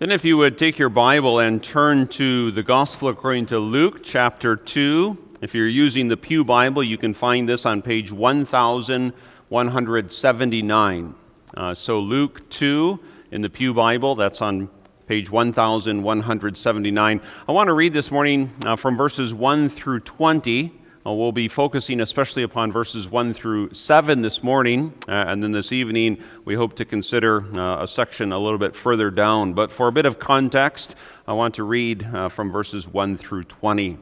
Then, if you would take your Bible and turn to the Gospel according to Luke chapter 2. If you're using the Pew Bible, you can find this on page 1179. Uh, so, Luke 2 in the Pew Bible, that's on page 1179. I want to read this morning uh, from verses 1 through 20. Uh, we'll be focusing especially upon verses 1 through 7 this morning, uh, and then this evening we hope to consider uh, a section a little bit further down. But for a bit of context, I want to read uh, from verses 1 through 20.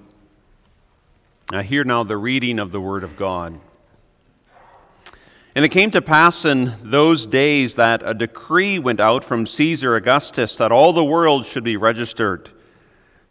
Now, hear now the reading of the Word of God. And it came to pass in those days that a decree went out from Caesar Augustus that all the world should be registered.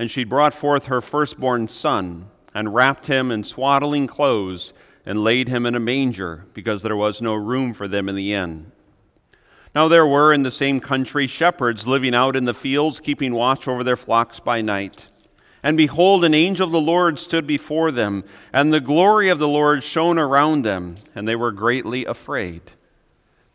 And she brought forth her firstborn son, and wrapped him in swaddling clothes, and laid him in a manger, because there was no room for them in the inn. Now there were in the same country shepherds living out in the fields, keeping watch over their flocks by night. And behold, an angel of the Lord stood before them, and the glory of the Lord shone around them, and they were greatly afraid.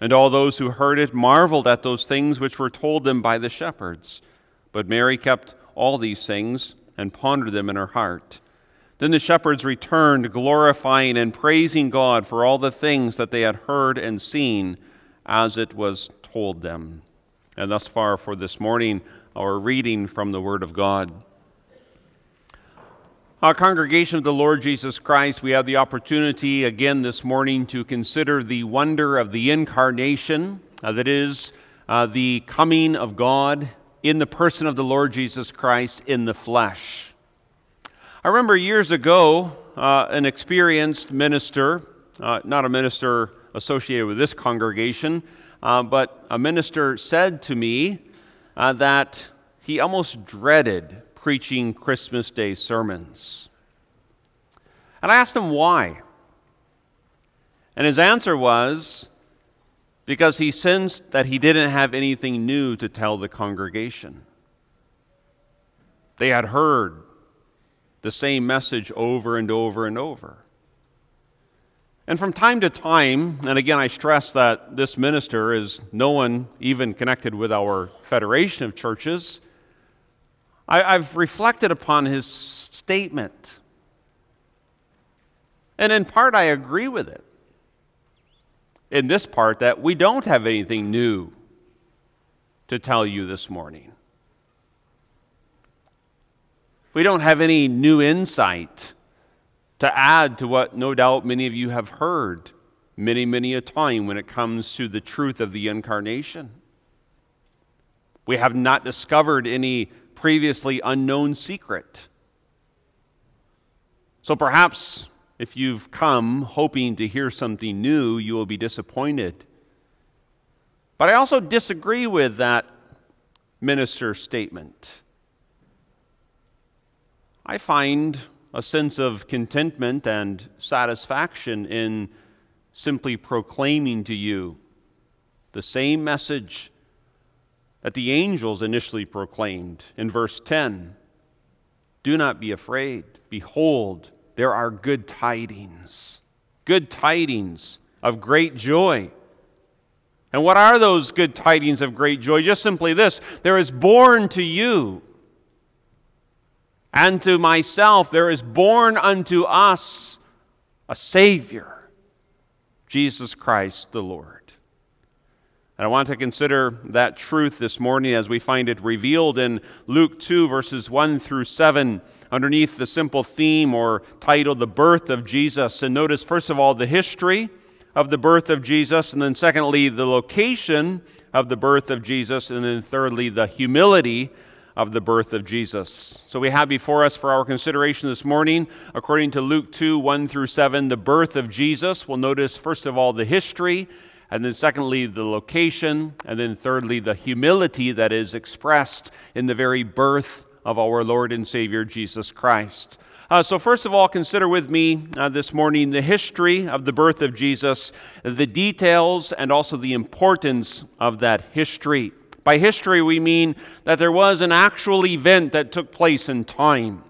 And all those who heard it marveled at those things which were told them by the shepherds. But Mary kept all these things and pondered them in her heart. Then the shepherds returned, glorifying and praising God for all the things that they had heard and seen as it was told them. And thus far for this morning, our reading from the Word of God. Our congregation of the Lord Jesus Christ, we have the opportunity again this morning to consider the wonder of the incarnation, uh, that is, uh, the coming of God in the person of the Lord Jesus Christ in the flesh. I remember years ago, uh, an experienced minister, uh, not a minister associated with this congregation, uh, but a minister said to me uh, that he almost dreaded preaching Christmas Day sermons. And I asked him why. And his answer was because he sensed that he didn't have anything new to tell the congregation. They had heard the same message over and over and over. And from time to time, and again, I stress that this minister is no one even connected with our Federation of Churches. I, have reflected upon his statement. And in part, I agree with it. In this part, that we don't have anything new to tell you this morning. We don't have any new insight to add to what no doubt many of you have heard many, many a time when it comes to the truth of the incarnation. We have not discovered any previously unknown secret. So perhaps if you've come hoping to hear something new, you will be disappointed. But I also disagree with that minister's statement. I find a sense of contentment and satisfaction in simply proclaiming to you the same message that the angels initially proclaimed in verse 10 Do not be afraid. Behold, there are good tidings. Good tidings of great joy. And what are those good tidings of great joy? Just simply this there is born to you and to myself, there is born unto us a Savior, Jesus Christ the Lord. And I want to consider that truth this morning as we find it revealed in Luke 2, verses 1 through 7, underneath the simple theme or title, The Birth of Jesus. And notice, first of all, the history of the birth of Jesus, and then secondly, the location of the birth of Jesus, and then thirdly, the humility of the birth of Jesus. So we have before us for our consideration this morning, according to Luke 2 1 through 7, the birth of Jesus. We'll notice, first of all, the history and then, secondly, the location. And then, thirdly, the humility that is expressed in the very birth of our Lord and Savior Jesus Christ. Uh, so, first of all, consider with me uh, this morning the history of the birth of Jesus, the details, and also the importance of that history. By history, we mean that there was an actual event that took place in time.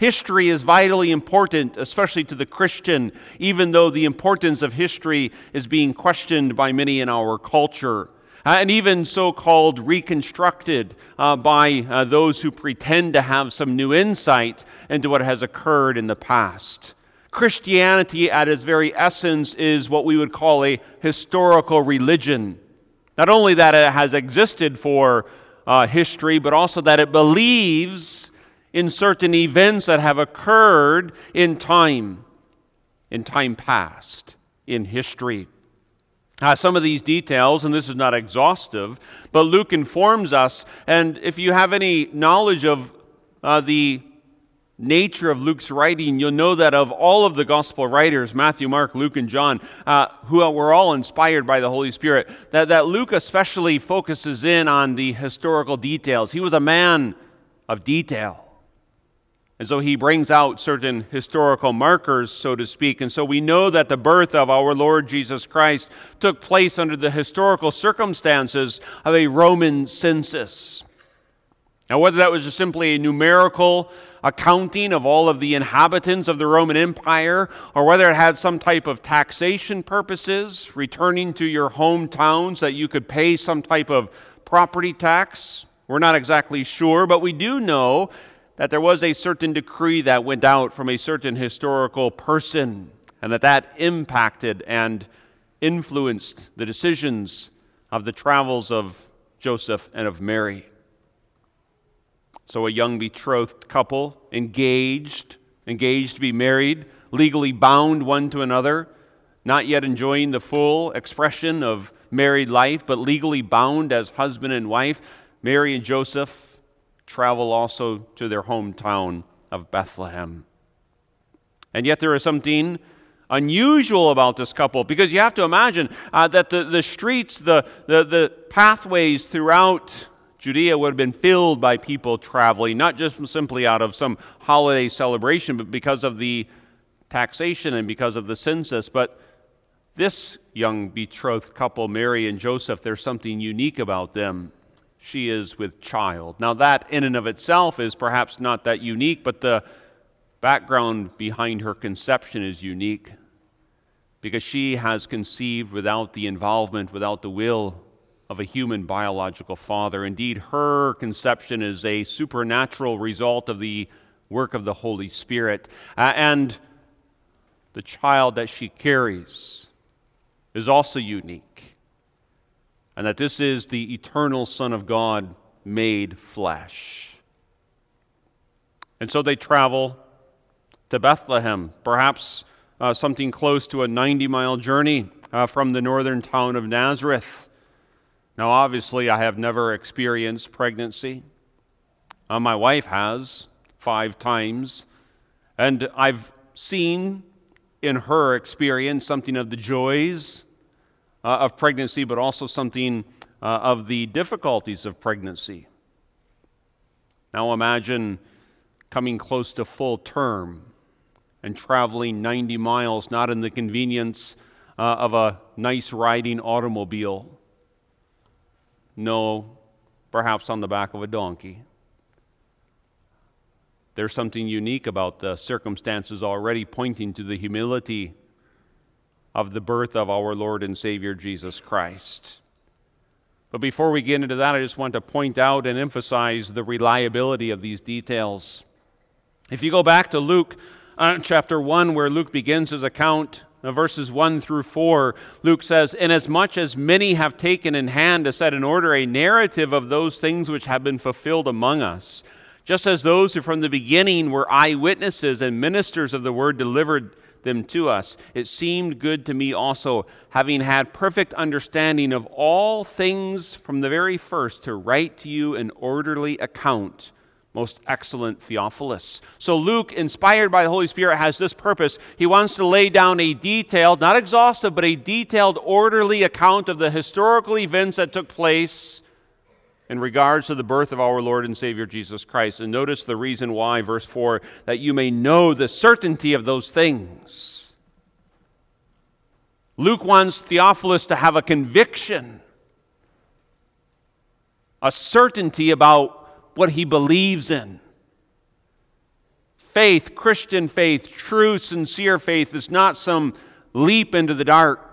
History is vitally important, especially to the Christian, even though the importance of history is being questioned by many in our culture. Uh, and even so called reconstructed uh, by uh, those who pretend to have some new insight into what has occurred in the past. Christianity, at its very essence, is what we would call a historical religion. Not only that it has existed for uh, history, but also that it believes in certain events that have occurred in time, in time past, in history. Uh, some of these details, and this is not exhaustive, but Luke informs us, and if you have any knowledge of uh, the nature of Luke's writing, you'll know that of all of the gospel writers, Matthew, Mark, Luke, and John, uh, who were all inspired by the Holy Spirit, that, that Luke especially focuses in on the historical details. He was a man of detail. And so he brings out certain historical markers, so to speak. And so we know that the birth of our Lord Jesus Christ took place under the historical circumstances of a Roman census. Now, whether that was just simply a numerical accounting of all of the inhabitants of the Roman Empire, or whether it had some type of taxation purposes, returning to your hometowns that you could pay some type of property tax, we're not exactly sure, but we do know that there was a certain decree that went out from a certain historical person, and that that impacted and influenced the decisions of the travels of Joseph and of Mary. So, a young betrothed couple, engaged, engaged to be married, legally bound one to another, not yet enjoying the full expression of married life, but legally bound as husband and wife, Mary and Joseph travel also to their hometown of Bethlehem. And yet, there is something unusual about this couple because you have to imagine uh, that the, the streets, the, the, the pathways throughout Judea would have been filled by people traveling, not just simply out of some holiday celebration, but because of the taxation and because of the census. But this young betrothed couple, Mary and Joseph, there's something unique about them she is with child. Now, that in and of itself is perhaps not that unique, but the background behind her conception is unique because she has conceived without the involvement, without the will of a human biological father. Indeed, her conception is a supernatural result of the work of the Holy Spirit. Uh, and the child that she carries is also unique and that this is the eternal Son of God made flesh. And so they travel to Bethlehem, perhaps uh, something close to a 90 mile journey uh, from the northern town of Nazareth. Now, obviously, I have never experienced pregnancy. Uh, my wife has five times, and I've seen in her experience something of the joys uh, of pregnancy, but also something uh, of the difficulties of pregnancy. Now imagine coming close to full term and traveling 90 miles, not in the convenience uh, of a nice riding automobile. No, perhaps on the back of a donkey. There's something unique about the circumstances already pointing to the humility of the birth of our Lord and Savior Jesus Christ. But before we get into that, I just want to point out and emphasize the reliability of these details. If you go back to Luke uh, chapter 1, where Luke begins his account, uh, verses 1 through 4, Luke says, Inasmuch as many have taken in hand to set in order a narrative of those things which have been fulfilled among us, just as those who from the beginning were eyewitnesses and ministers of the word delivered them to us. It seemed good to me also, having had perfect understanding of all things from the very first, to write to you an orderly account. Most excellent Theophilus. So, Luke, inspired by the Holy Spirit, has this purpose. He wants to lay down a detailed, not exhaustive, but a detailed, orderly account of the historical events that took place in regards to the birth of our Lord and Savior Jesus Christ. And notice the reason why, verse 4, that you may know the certainty of those things. Luke wants Theophilus to have a conviction, a certainty about what he believes in. Faith, Christian faith, true, sincere faith, is not some leap into the dark.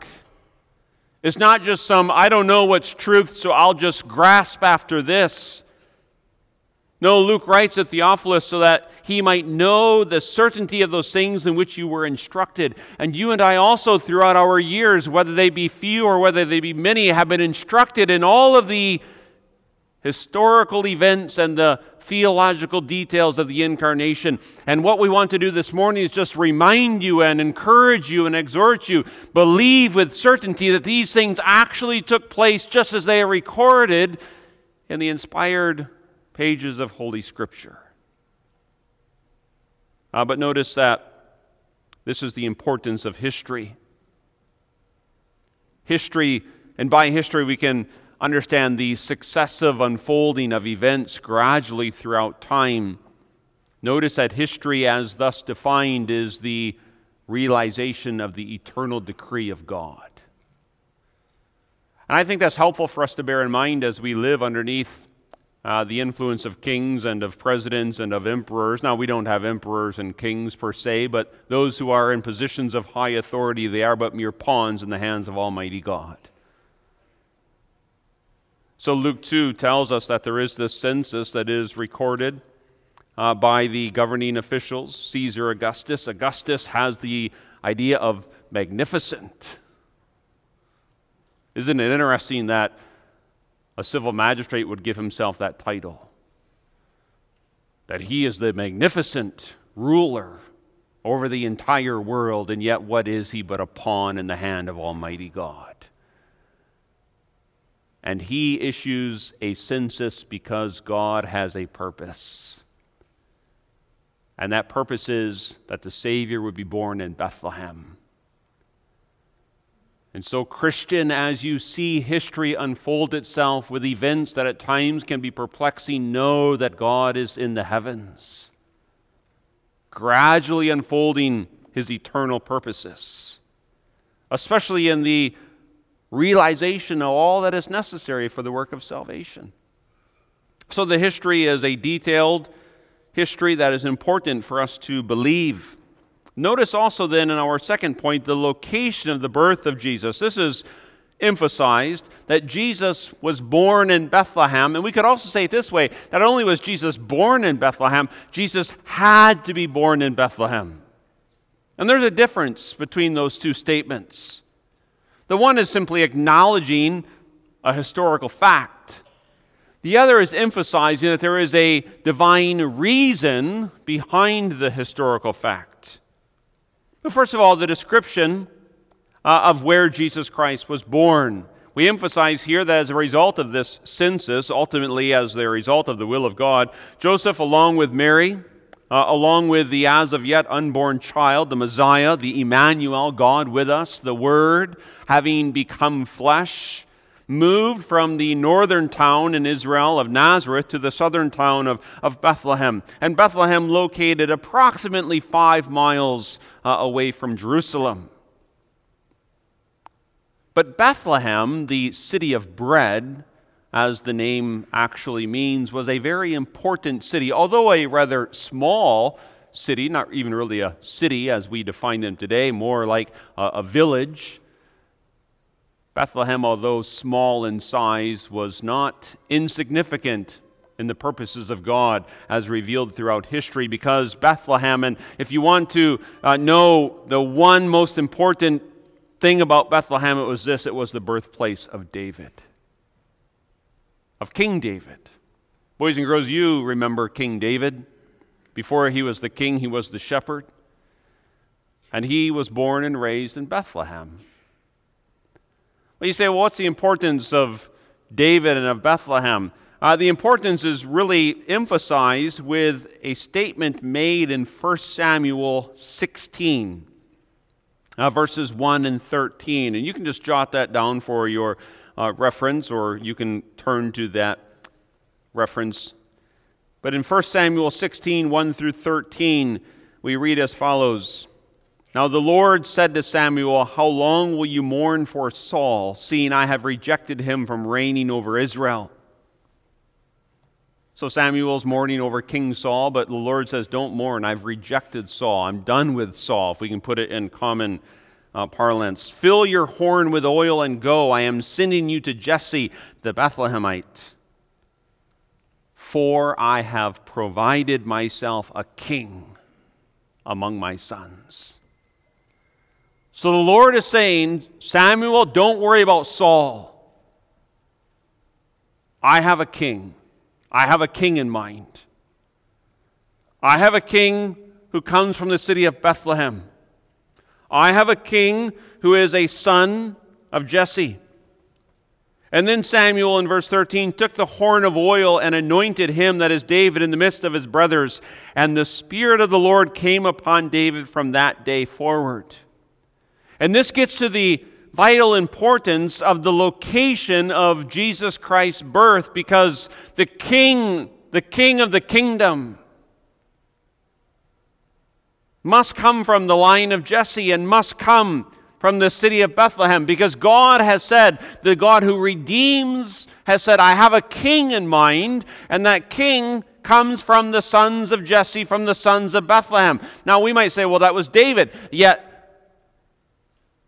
It's not just some, I don't know what's truth, so I'll just grasp after this. No, Luke writes to Theophilus so that he might know the certainty of those things in which you were instructed. And you and I also, throughout our years, whether they be few or whether they be many, have been instructed in all of the historical events and the theological details of the incarnation. And what we want to do this morning is just remind you and encourage you and exhort you. Believe with certainty that these things actually took place just as they are recorded in the inspired pages of Holy Scripture. Uh, but notice that this is the importance of history. History, and by history, we can understand the successive unfolding of events gradually throughout time. Notice that history, as thus defined, is the realization of the eternal decree of God. And I think that's helpful for us to bear in mind as we live underneath uh, the influence of kings and of presidents and of emperors. Now, we don't have emperors and kings per se, but those who are in positions of high authority, they are but mere pawns in the hands of Almighty God. So Luke 2 tells us that there is this census that is recorded uh, by the governing officials, Caesar Augustus. Augustus has the idea of magnificent. Isn't it interesting that a civil magistrate would give himself that title? That he is the magnificent ruler over the entire world, and yet what is he but a pawn in the hand of Almighty God? And he issues a census because God has a purpose. And that purpose is that the Savior would be born in Bethlehem. And so, Christian, as you see history unfold itself with events that at times can be perplexing, know that God is in the heavens, gradually unfolding his eternal purposes, especially in the realization of all that is necessary for the work of salvation. So, the history is a detailed history that is important for us to believe. Notice also, then, in our second point, the location of the birth of Jesus. This is emphasized that Jesus was born in Bethlehem. And we could also say it this way not only was Jesus born in Bethlehem, Jesus had to be born in Bethlehem. And there's a difference between those two statements. The one is simply acknowledging a historical fact. The other is emphasizing that there is a divine reason behind the historical fact. But first of all, the description uh, of where Jesus Christ was born. We emphasize here that as a result of this census, ultimately as the result of the will of God, Joseph, along with Mary, uh, along with the as of yet unborn child, the Messiah, the Emmanuel, God with us, the Word, having become flesh, moved from the northern town in Israel of Nazareth to the southern town of, of Bethlehem. And Bethlehem located approximately five miles uh, away from Jerusalem. But Bethlehem, the city of bread, as the name actually means, was a very important city, although a rather small city, not even really a city as we define them today, more like a, a village. Bethlehem, although small in size, was not insignificant in the purposes of God as revealed throughout history because Bethlehem, and if you want to uh, know the one most important thing about Bethlehem, it was this it was the birthplace of David, of King David. Boys and girls, you remember King David. Before he was the king, he was the shepherd. And he was born and raised in Bethlehem. Well, you say, well, what's the importance of David and of Bethlehem? Uh, the importance is really emphasized with a statement made in 1 Samuel 16, uh, verses 1 and 13. And you can just jot that down for your uh, reference, or you can turn to that reference but in 1 Samuel 16, 1 through 13, we read as follows Now the Lord said to Samuel, How long will you mourn for Saul, seeing I have rejected him from reigning over Israel? So Samuel's mourning over King Saul, but the Lord says, Don't mourn. I've rejected Saul. I'm done with Saul, if we can put it in common uh, parlance. Fill your horn with oil and go. I am sending you to Jesse the Bethlehemite for I have provided myself a king among my sons. So the Lord is saying, Samuel, don't worry about Saul. I have a king. I have a king in mind. I have a king who comes from the city of Bethlehem. I have a king who is a son of Jesse. And then Samuel in verse 13 took the horn of oil and anointed him, that is David, in the midst of his brothers. And the Spirit of the Lord came upon David from that day forward. And this gets to the vital importance of the location of Jesus Christ's birth because the king, the king of the kingdom, must come from the line of Jesse and must come from the city of Bethlehem because God has said, the God who redeems has said, I have a king in mind, and that king comes from the sons of Jesse, from the sons of Bethlehem. Now we might say, well, that was David. Yet,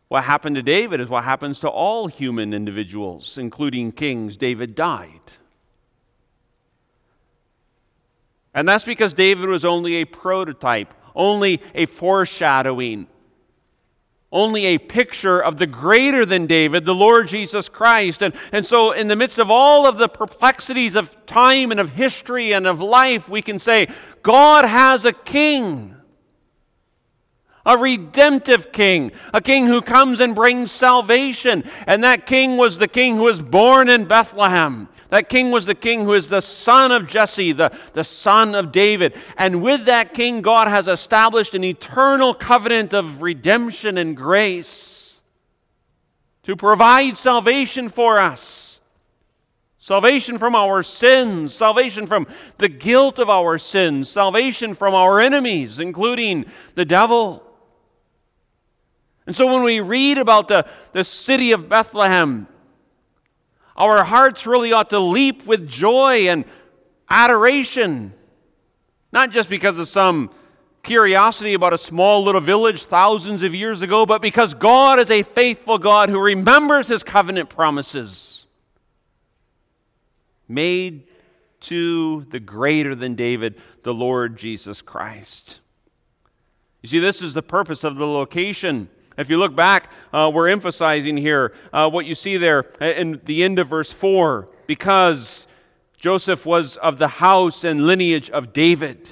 what happened to David is what happens to all human individuals, including kings. David died. And that's because David was only a prototype, only a foreshadowing only a picture of the greater than David, the Lord Jesus Christ. And, and so, in the midst of all of the perplexities of time and of history and of life, we can say, God has a king, a redemptive king, a king who comes and brings salvation. And that king was the king who was born in Bethlehem. That king was the king who is the son of Jesse, the, the son of David. And with that king, God has established an eternal covenant of redemption and grace to provide salvation for us. Salvation from our sins, salvation from the guilt of our sins, salvation from our enemies, including the devil. And so when we read about the, the city of Bethlehem, our hearts really ought to leap with joy and adoration, not just because of some curiosity about a small little village thousands of years ago, but because God is a faithful God who remembers his covenant promises made to the greater than David, the Lord Jesus Christ. You see, this is the purpose of the location if you look back, uh, we're emphasizing here uh, what you see there in the end of verse 4 because Joseph was of the house and lineage of David.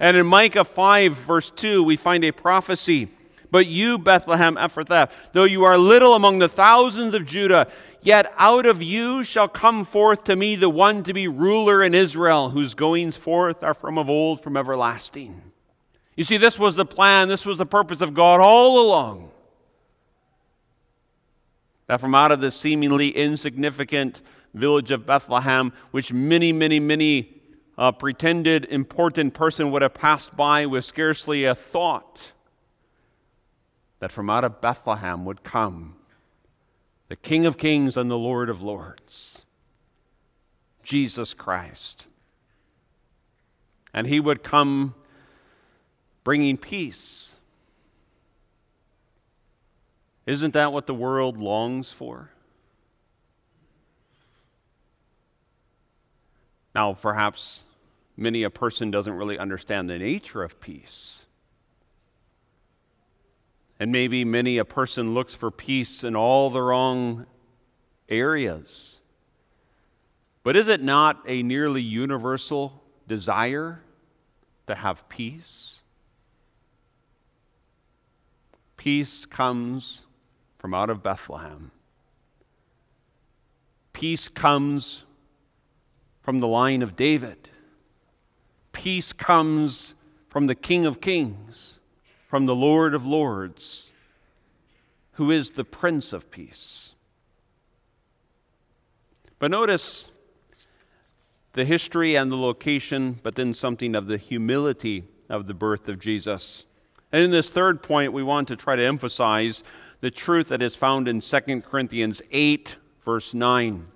And in Micah 5, verse 2, we find a prophecy. But you, Bethlehem Ephrathah, though you are little among the thousands of Judah, yet out of you shall come forth to me the one to be ruler in Israel, whose goings forth are from of old, from everlasting. You see, this was the plan, this was the purpose of God all along. That from out of this seemingly insignificant village of Bethlehem, which many, many, many uh, pretended important person would have passed by with scarcely a thought, that from out of Bethlehem would come the King of Kings and the Lord of Lords. Jesus Christ. And he would come bringing peace. Isn't that what the world longs for? Now, perhaps many a person doesn't really understand the nature of peace. And maybe many a person looks for peace in all the wrong areas. But is it not a nearly universal desire to have peace? Peace comes from out of Bethlehem. Peace comes from the line of David. Peace comes from the King of Kings from the Lord of Lords, who is the Prince of Peace. But notice the history and the location, but then something of the humility of the birth of Jesus. And in this third point, we want to try to emphasize the truth that is found in 2 Corinthians 8, verse 9.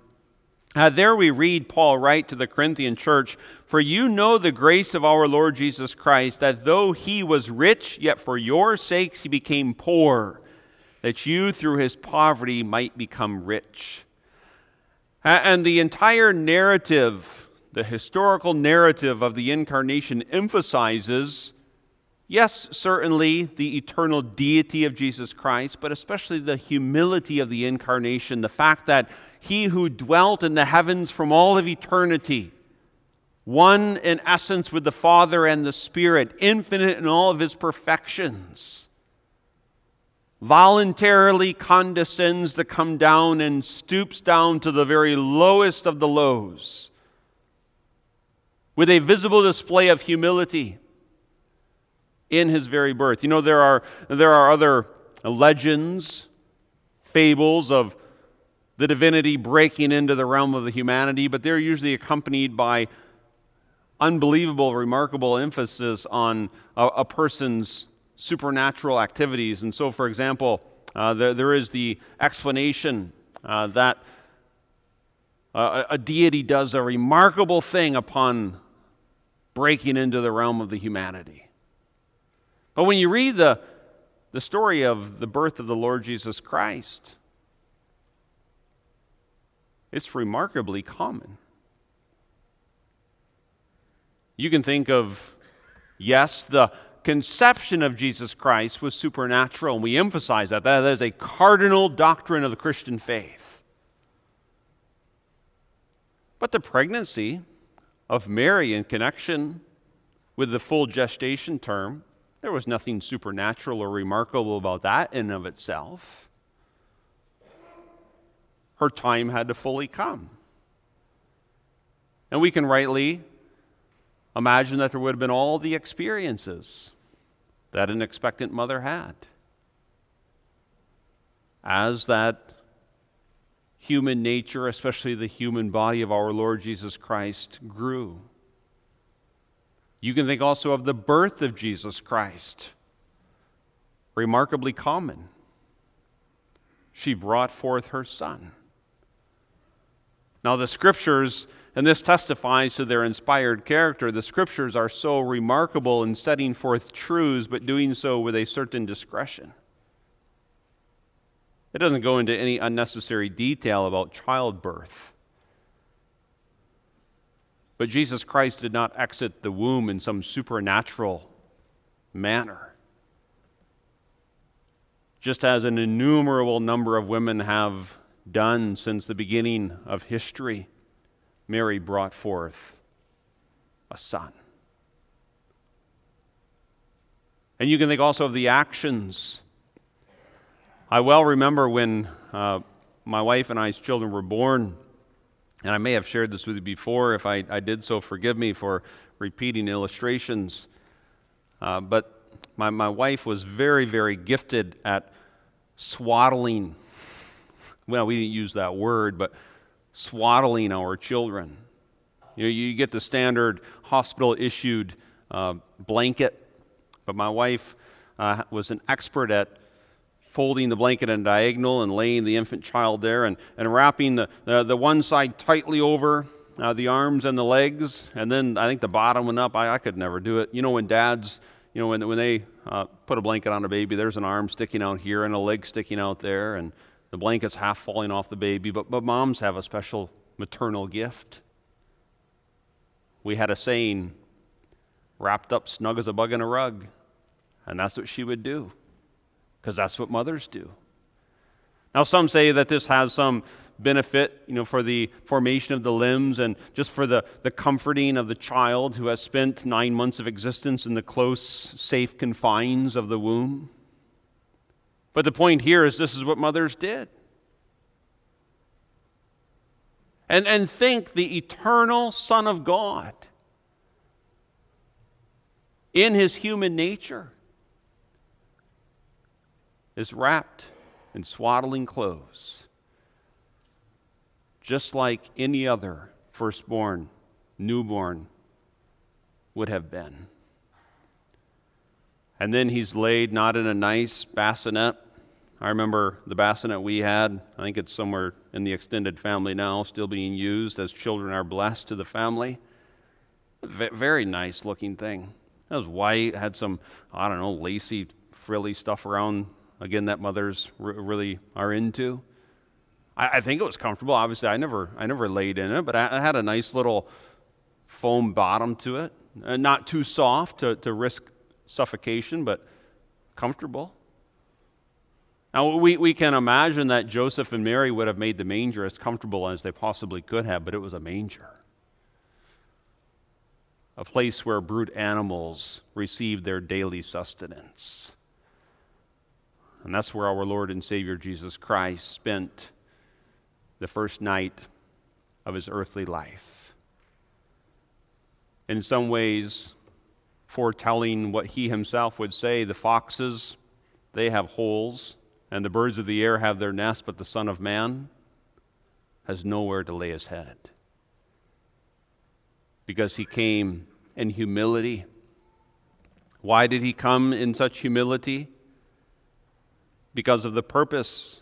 Uh, there we read Paul write to the Corinthian church, For you know the grace of our Lord Jesus Christ, that though he was rich, yet for your sakes he became poor, that you through his poverty might become rich. And the entire narrative, the historical narrative of the incarnation, emphasizes Yes, certainly the eternal deity of Jesus Christ, but especially the humility of the incarnation, the fact that he who dwelt in the heavens from all of eternity, one in essence with the Father and the Spirit, infinite in all of his perfections, voluntarily condescends to come down and stoops down to the very lowest of the lows with a visible display of humility in his very birth. You know, there are, there are other legends, fables of the divinity breaking into the realm of the humanity, but they're usually accompanied by unbelievable, remarkable emphasis on a, a person's supernatural activities. And so, for example, uh, there, there is the explanation uh, that uh, a deity does a remarkable thing upon breaking into the realm of the humanity. But when you read the, the story of the birth of the Lord Jesus Christ, it's remarkably common. You can think of, yes, the conception of Jesus Christ was supernatural, and we emphasize that. That is a cardinal doctrine of the Christian faith. But the pregnancy of Mary in connection with the full gestation term there was nothing supernatural or remarkable about that in of itself. Her time had to fully come. And we can rightly imagine that there would have been all the experiences that an expectant mother had. As that human nature, especially the human body of our Lord Jesus Christ, grew. You can think also of the birth of Jesus Christ. Remarkably common. She brought forth her son. Now, the scriptures, and this testifies to their inspired character, the scriptures are so remarkable in setting forth truths, but doing so with a certain discretion. It doesn't go into any unnecessary detail about childbirth. But Jesus Christ did not exit the womb in some supernatural manner. Just as an innumerable number of women have done since the beginning of history, Mary brought forth a son. And you can think also of the actions. I well remember when uh, my wife and I's children were born. And I may have shared this with you before. If I, I did so, forgive me for repeating illustrations. Uh, but my, my wife was very, very gifted at swaddling. Well, we didn't use that word, but swaddling our children. You know, you get the standard hospital issued uh, blanket, but my wife uh, was an expert at folding the blanket in diagonal and laying the infant child there and, and wrapping the, the, the one side tightly over uh, the arms and the legs, and then I think the bottom went up. I, I could never do it. You know, when dads, you know, when, when they uh, put a blanket on a baby, there's an arm sticking out here and a leg sticking out there, and the blanket's half falling off the baby. But, but moms have a special maternal gift. We had a saying wrapped up snug as a bug in a rug. And that's what she would do, because that's what mothers do. Now, some say that this has some benefit, you know, for the formation of the limbs and just for the, the comforting of the child who has spent nine months of existence in the close, safe confines of the womb. But the point here is this is what mothers did. And, and think the eternal Son of God in his human nature is wrapped in swaddling clothes, just like any other firstborn, newborn would have been. And then he's laid not in a nice bassinet. I remember the bassinet we had. I think it's somewhere in the extended family now, still being used as children are blessed to the family. very nice looking thing. It was white, had some, I don't know, lacy, frilly stuff around again that mothers r- really are into. I, I, think it was comfortable. Obviously, I never I never laid in it, but I, I had a nice little foam bottom to it, uh, not too soft to, to risk suffocation, but comfortable. Now, we, we can imagine that Joseph and Mary would have made the manger as comfortable as they possibly could have, but it was a manger. A place where brute animals received their daily sustenance. And that's where our Lord and Savior Jesus Christ spent the first night of his earthly life. In some ways, foretelling what he himself would say the foxes, they have holes, and the birds of the air have their nests, but the Son of Man has nowhere to lay his head. Because he came in humility. Why did he come in such humility? Because of the purpose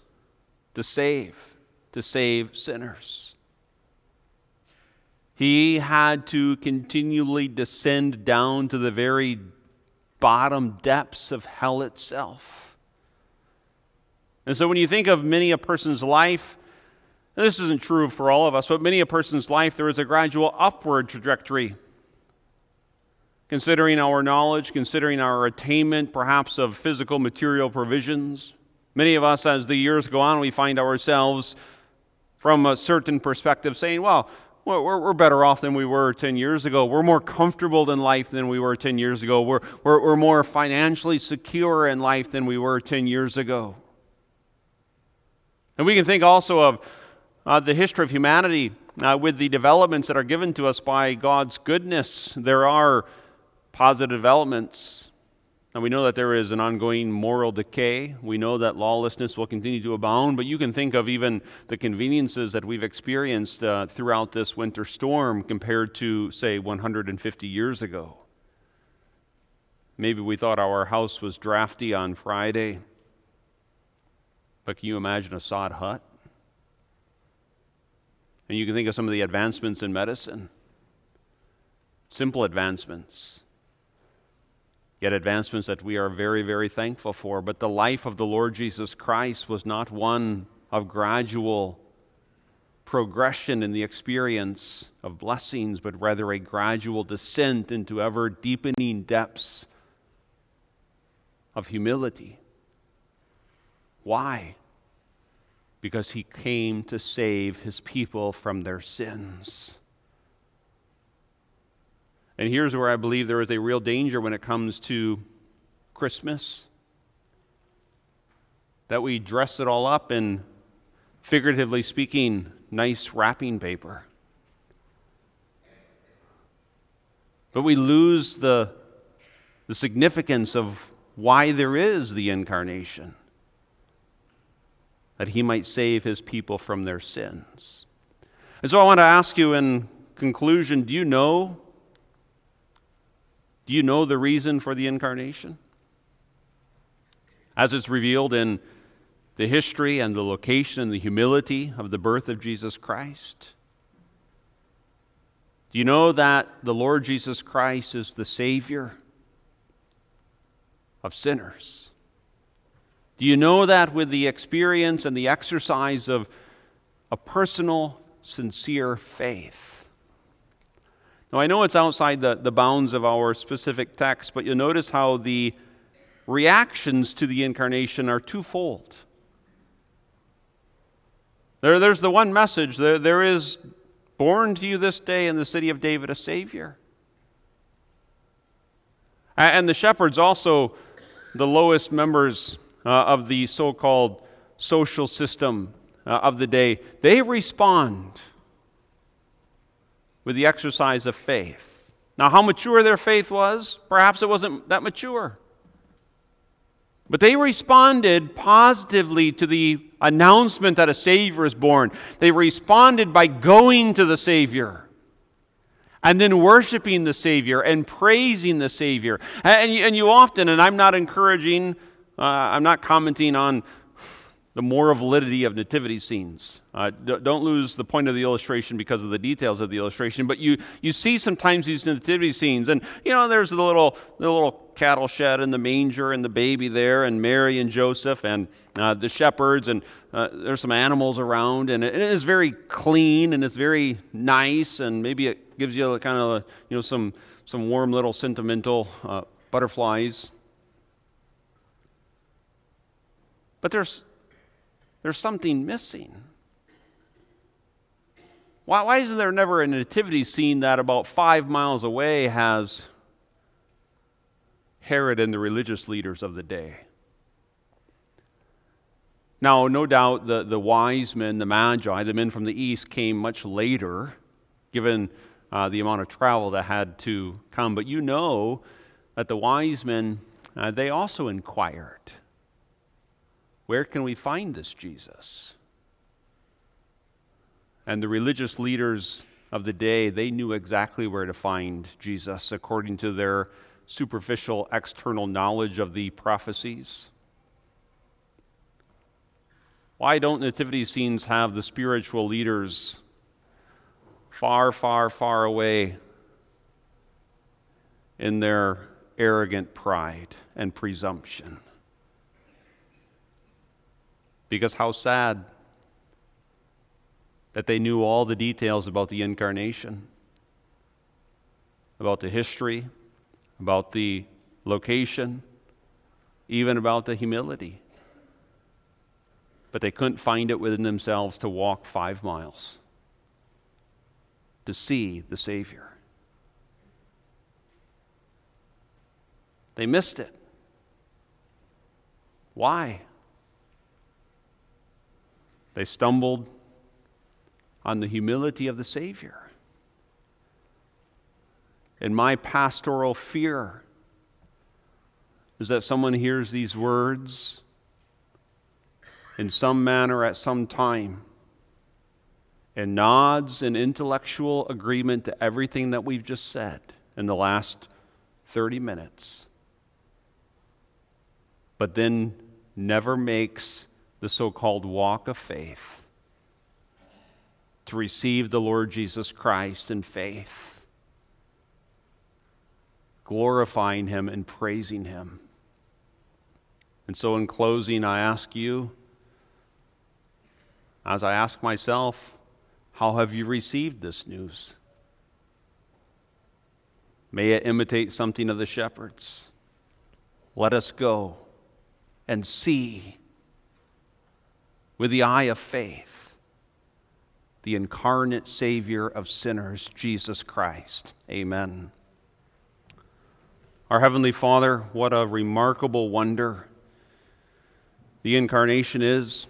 to save, to save sinners. He had to continually descend down to the very bottom depths of hell itself. And so when you think of many a person's life, this isn't true for all of us, but many a person's life, there is a gradual upward trajectory. Considering our knowledge, considering our attainment, perhaps of physical material provisions, Many of us, as the years go on, we find ourselves from a certain perspective saying, well, we're, we're better off than we were 10 years ago. We're more comfortable in life than we were 10 years ago. We're, we're, we're more financially secure in life than we were 10 years ago. And we can think also of uh, the history of humanity uh, with the developments that are given to us by God's goodness. There are positive developments. And we know that there is an ongoing moral decay. We know that lawlessness will continue to abound, but you can think of even the conveniences that we've experienced uh, throughout this winter storm compared to, say, 150 years ago. Maybe we thought our house was drafty on Friday, but can you imagine a sod hut? And you can think of some of the advancements in medicine, simple advancements yet advancements that we are very, very thankful for. But the life of the Lord Jesus Christ was not one of gradual progression in the experience of blessings, but rather a gradual descent into ever deepening depths of humility. Why? Because he came to save his people from their sins. And here's where I believe there is a real danger when it comes to Christmas that we dress it all up in, figuratively speaking, nice wrapping paper. But we lose the, the significance of why there is the incarnation that he might save his people from their sins. And so I want to ask you in conclusion do you know do you know the reason for the incarnation? As it's revealed in the history and the location and the humility of the birth of Jesus Christ? Do you know that the Lord Jesus Christ is the Savior of sinners? Do you know that with the experience and the exercise of a personal, sincere faith? Now, I know it's outside the, the bounds of our specific text, but you'll notice how the reactions to the incarnation are twofold. There, there's the one message there, there is born to you this day in the city of David a Savior. And the shepherds, also the lowest members uh, of the so called social system uh, of the day, they respond with the exercise of faith. Now, how mature their faith was, perhaps it wasn't that mature. But they responded positively to the announcement that a Savior is born. They responded by going to the Savior and then worshiping the Savior and praising the Savior. And and you often, and I'm not encouraging, uh, I'm not commenting on the moral validity of nativity scenes. Uh, don't lose the point of the illustration because of the details of the illustration, but you, you see sometimes these nativity scenes, and you know, there's the little, the little cattle shed and the manger and the baby there, and Mary and Joseph and uh, the shepherds, and uh, there's some animals around, and it, it is very clean and it's very nice, and maybe it gives you a kind of, a, you know, some, some warm little sentimental uh, butterflies. But there's there's something missing. Why, why is there never a nativity scene that about five miles away has Herod and the religious leaders of the day? Now, no doubt the, the wise men, the magi, the men from the east came much later, given uh, the amount of travel that had to come. But you know that the wise men, uh, they also inquired. Where can we find this Jesus? And the religious leaders of the day, they knew exactly where to find Jesus according to their superficial external knowledge of the prophecies. Why don't nativity scenes have the spiritual leaders far, far, far away in their arrogant pride and presumption? Because how sad that they knew all the details about the incarnation, about the history, about the location, even about the humility. But they couldn't find it within themselves to walk five miles to see the Savior. They missed it. Why? They stumbled on the humility of the Savior. And my pastoral fear is that someone hears these words in some manner at some time and nods in intellectual agreement to everything that we've just said in the last 30 minutes, but then never makes the so called walk of faith to receive the Lord Jesus Christ in faith, glorifying Him and praising Him. And so, in closing, I ask you, as I ask myself, how have you received this news? May it imitate something of the shepherds. Let us go and see with the eye of faith the incarnate Savior of sinners, Jesus Christ. Amen. Our Heavenly Father, what a remarkable wonder the incarnation is.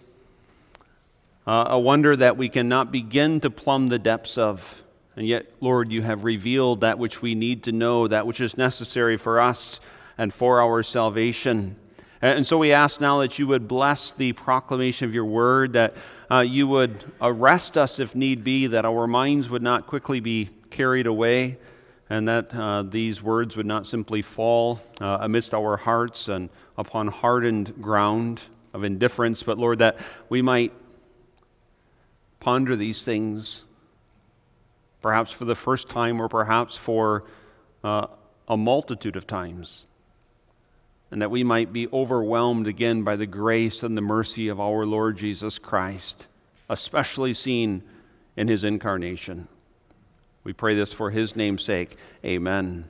Uh, a wonder that we cannot begin to plumb the depths of. And yet, Lord, you have revealed that which we need to know, that which is necessary for us and for our salvation. And so we ask now that you would bless the proclamation of your word, that uh, you would arrest us if need be, that our minds would not quickly be carried away, and that uh, these words would not simply fall uh, amidst our hearts and upon hardened ground of indifference, but Lord, that we might ponder these things perhaps for the first time or perhaps for uh, a multitude of times. And that we might be overwhelmed again by the grace and the mercy of our Lord Jesus Christ, especially seen in his incarnation. We pray this for his name's sake. Amen.